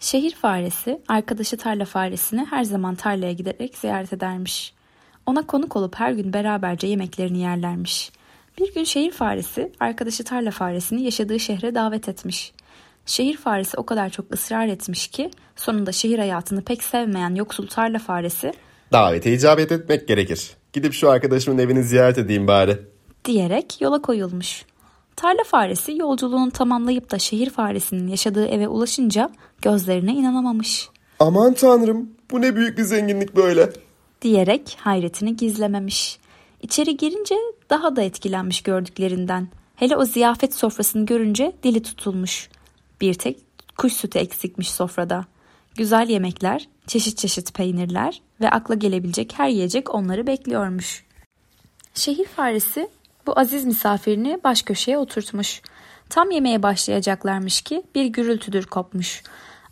Şehir faresi arkadaşı tarla faresini her zaman tarlaya giderek ziyaret edermiş. Ona konuk olup her gün beraberce yemeklerini yerlermiş. Bir gün şehir faresi arkadaşı tarla faresini yaşadığı şehre davet etmiş. Şehir faresi o kadar çok ısrar etmiş ki sonunda şehir hayatını pek sevmeyen yoksul tarla faresi Davete icabet etmek gerekir. Gidip şu arkadaşımın evini ziyaret edeyim bari. diyerek yola koyulmuş. Tarla faresi yolculuğunu tamamlayıp da şehir faresinin yaşadığı eve ulaşınca gözlerine inanamamış. Aman tanrım bu ne büyük bir zenginlik böyle. diyerek hayretini gizlememiş. İçeri girince daha da etkilenmiş gördüklerinden. Hele o ziyafet sofrasını görünce dili tutulmuş. Bir tek kuş sütü eksikmiş sofrada. Güzel yemekler, çeşit çeşit peynirler ve akla gelebilecek her yiyecek onları bekliyormuş. Şehir faresi bu aziz misafirini baş köşeye oturtmuş. Tam yemeğe başlayacaklarmış ki bir gürültüdür kopmuş.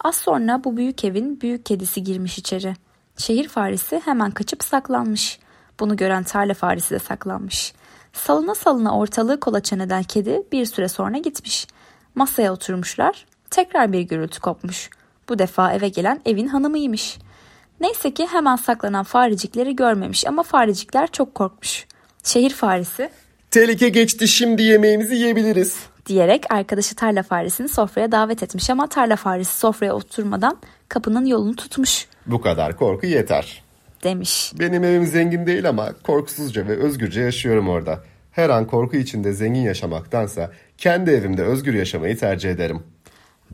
Az sonra bu büyük evin büyük kedisi girmiş içeri. Şehir faresi hemen kaçıp saklanmış. Bunu gören tarla faresi de saklanmış. Salına salına ortalığı kolaçan eden kedi bir süre sonra gitmiş. Masaya oturmuşlar. Tekrar bir gürültü kopmuş. Bu defa eve gelen evin hanımıymış. Neyse ki hemen saklanan farecikleri görmemiş ama farecikler çok korkmuş. Şehir faresi Tehlike geçti şimdi yemeğimizi yiyebiliriz. diyerek arkadaşı tarla faresini sofraya davet etmiş ama tarla faresi sofraya oturmadan kapının yolunu tutmuş Bu kadar korku yeter. demiş. Benim evim zengin değil ama korkusuzca ve özgürce yaşıyorum orada. Her an korku içinde zengin yaşamaktansa kendi evimde özgür yaşamayı tercih ederim.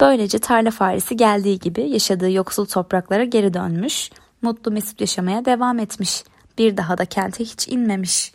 Böylece tarla faresi geldiği gibi yaşadığı yoksul topraklara geri dönmüş, mutlu mesut yaşamaya devam etmiş. Bir daha da kente hiç inmemiş.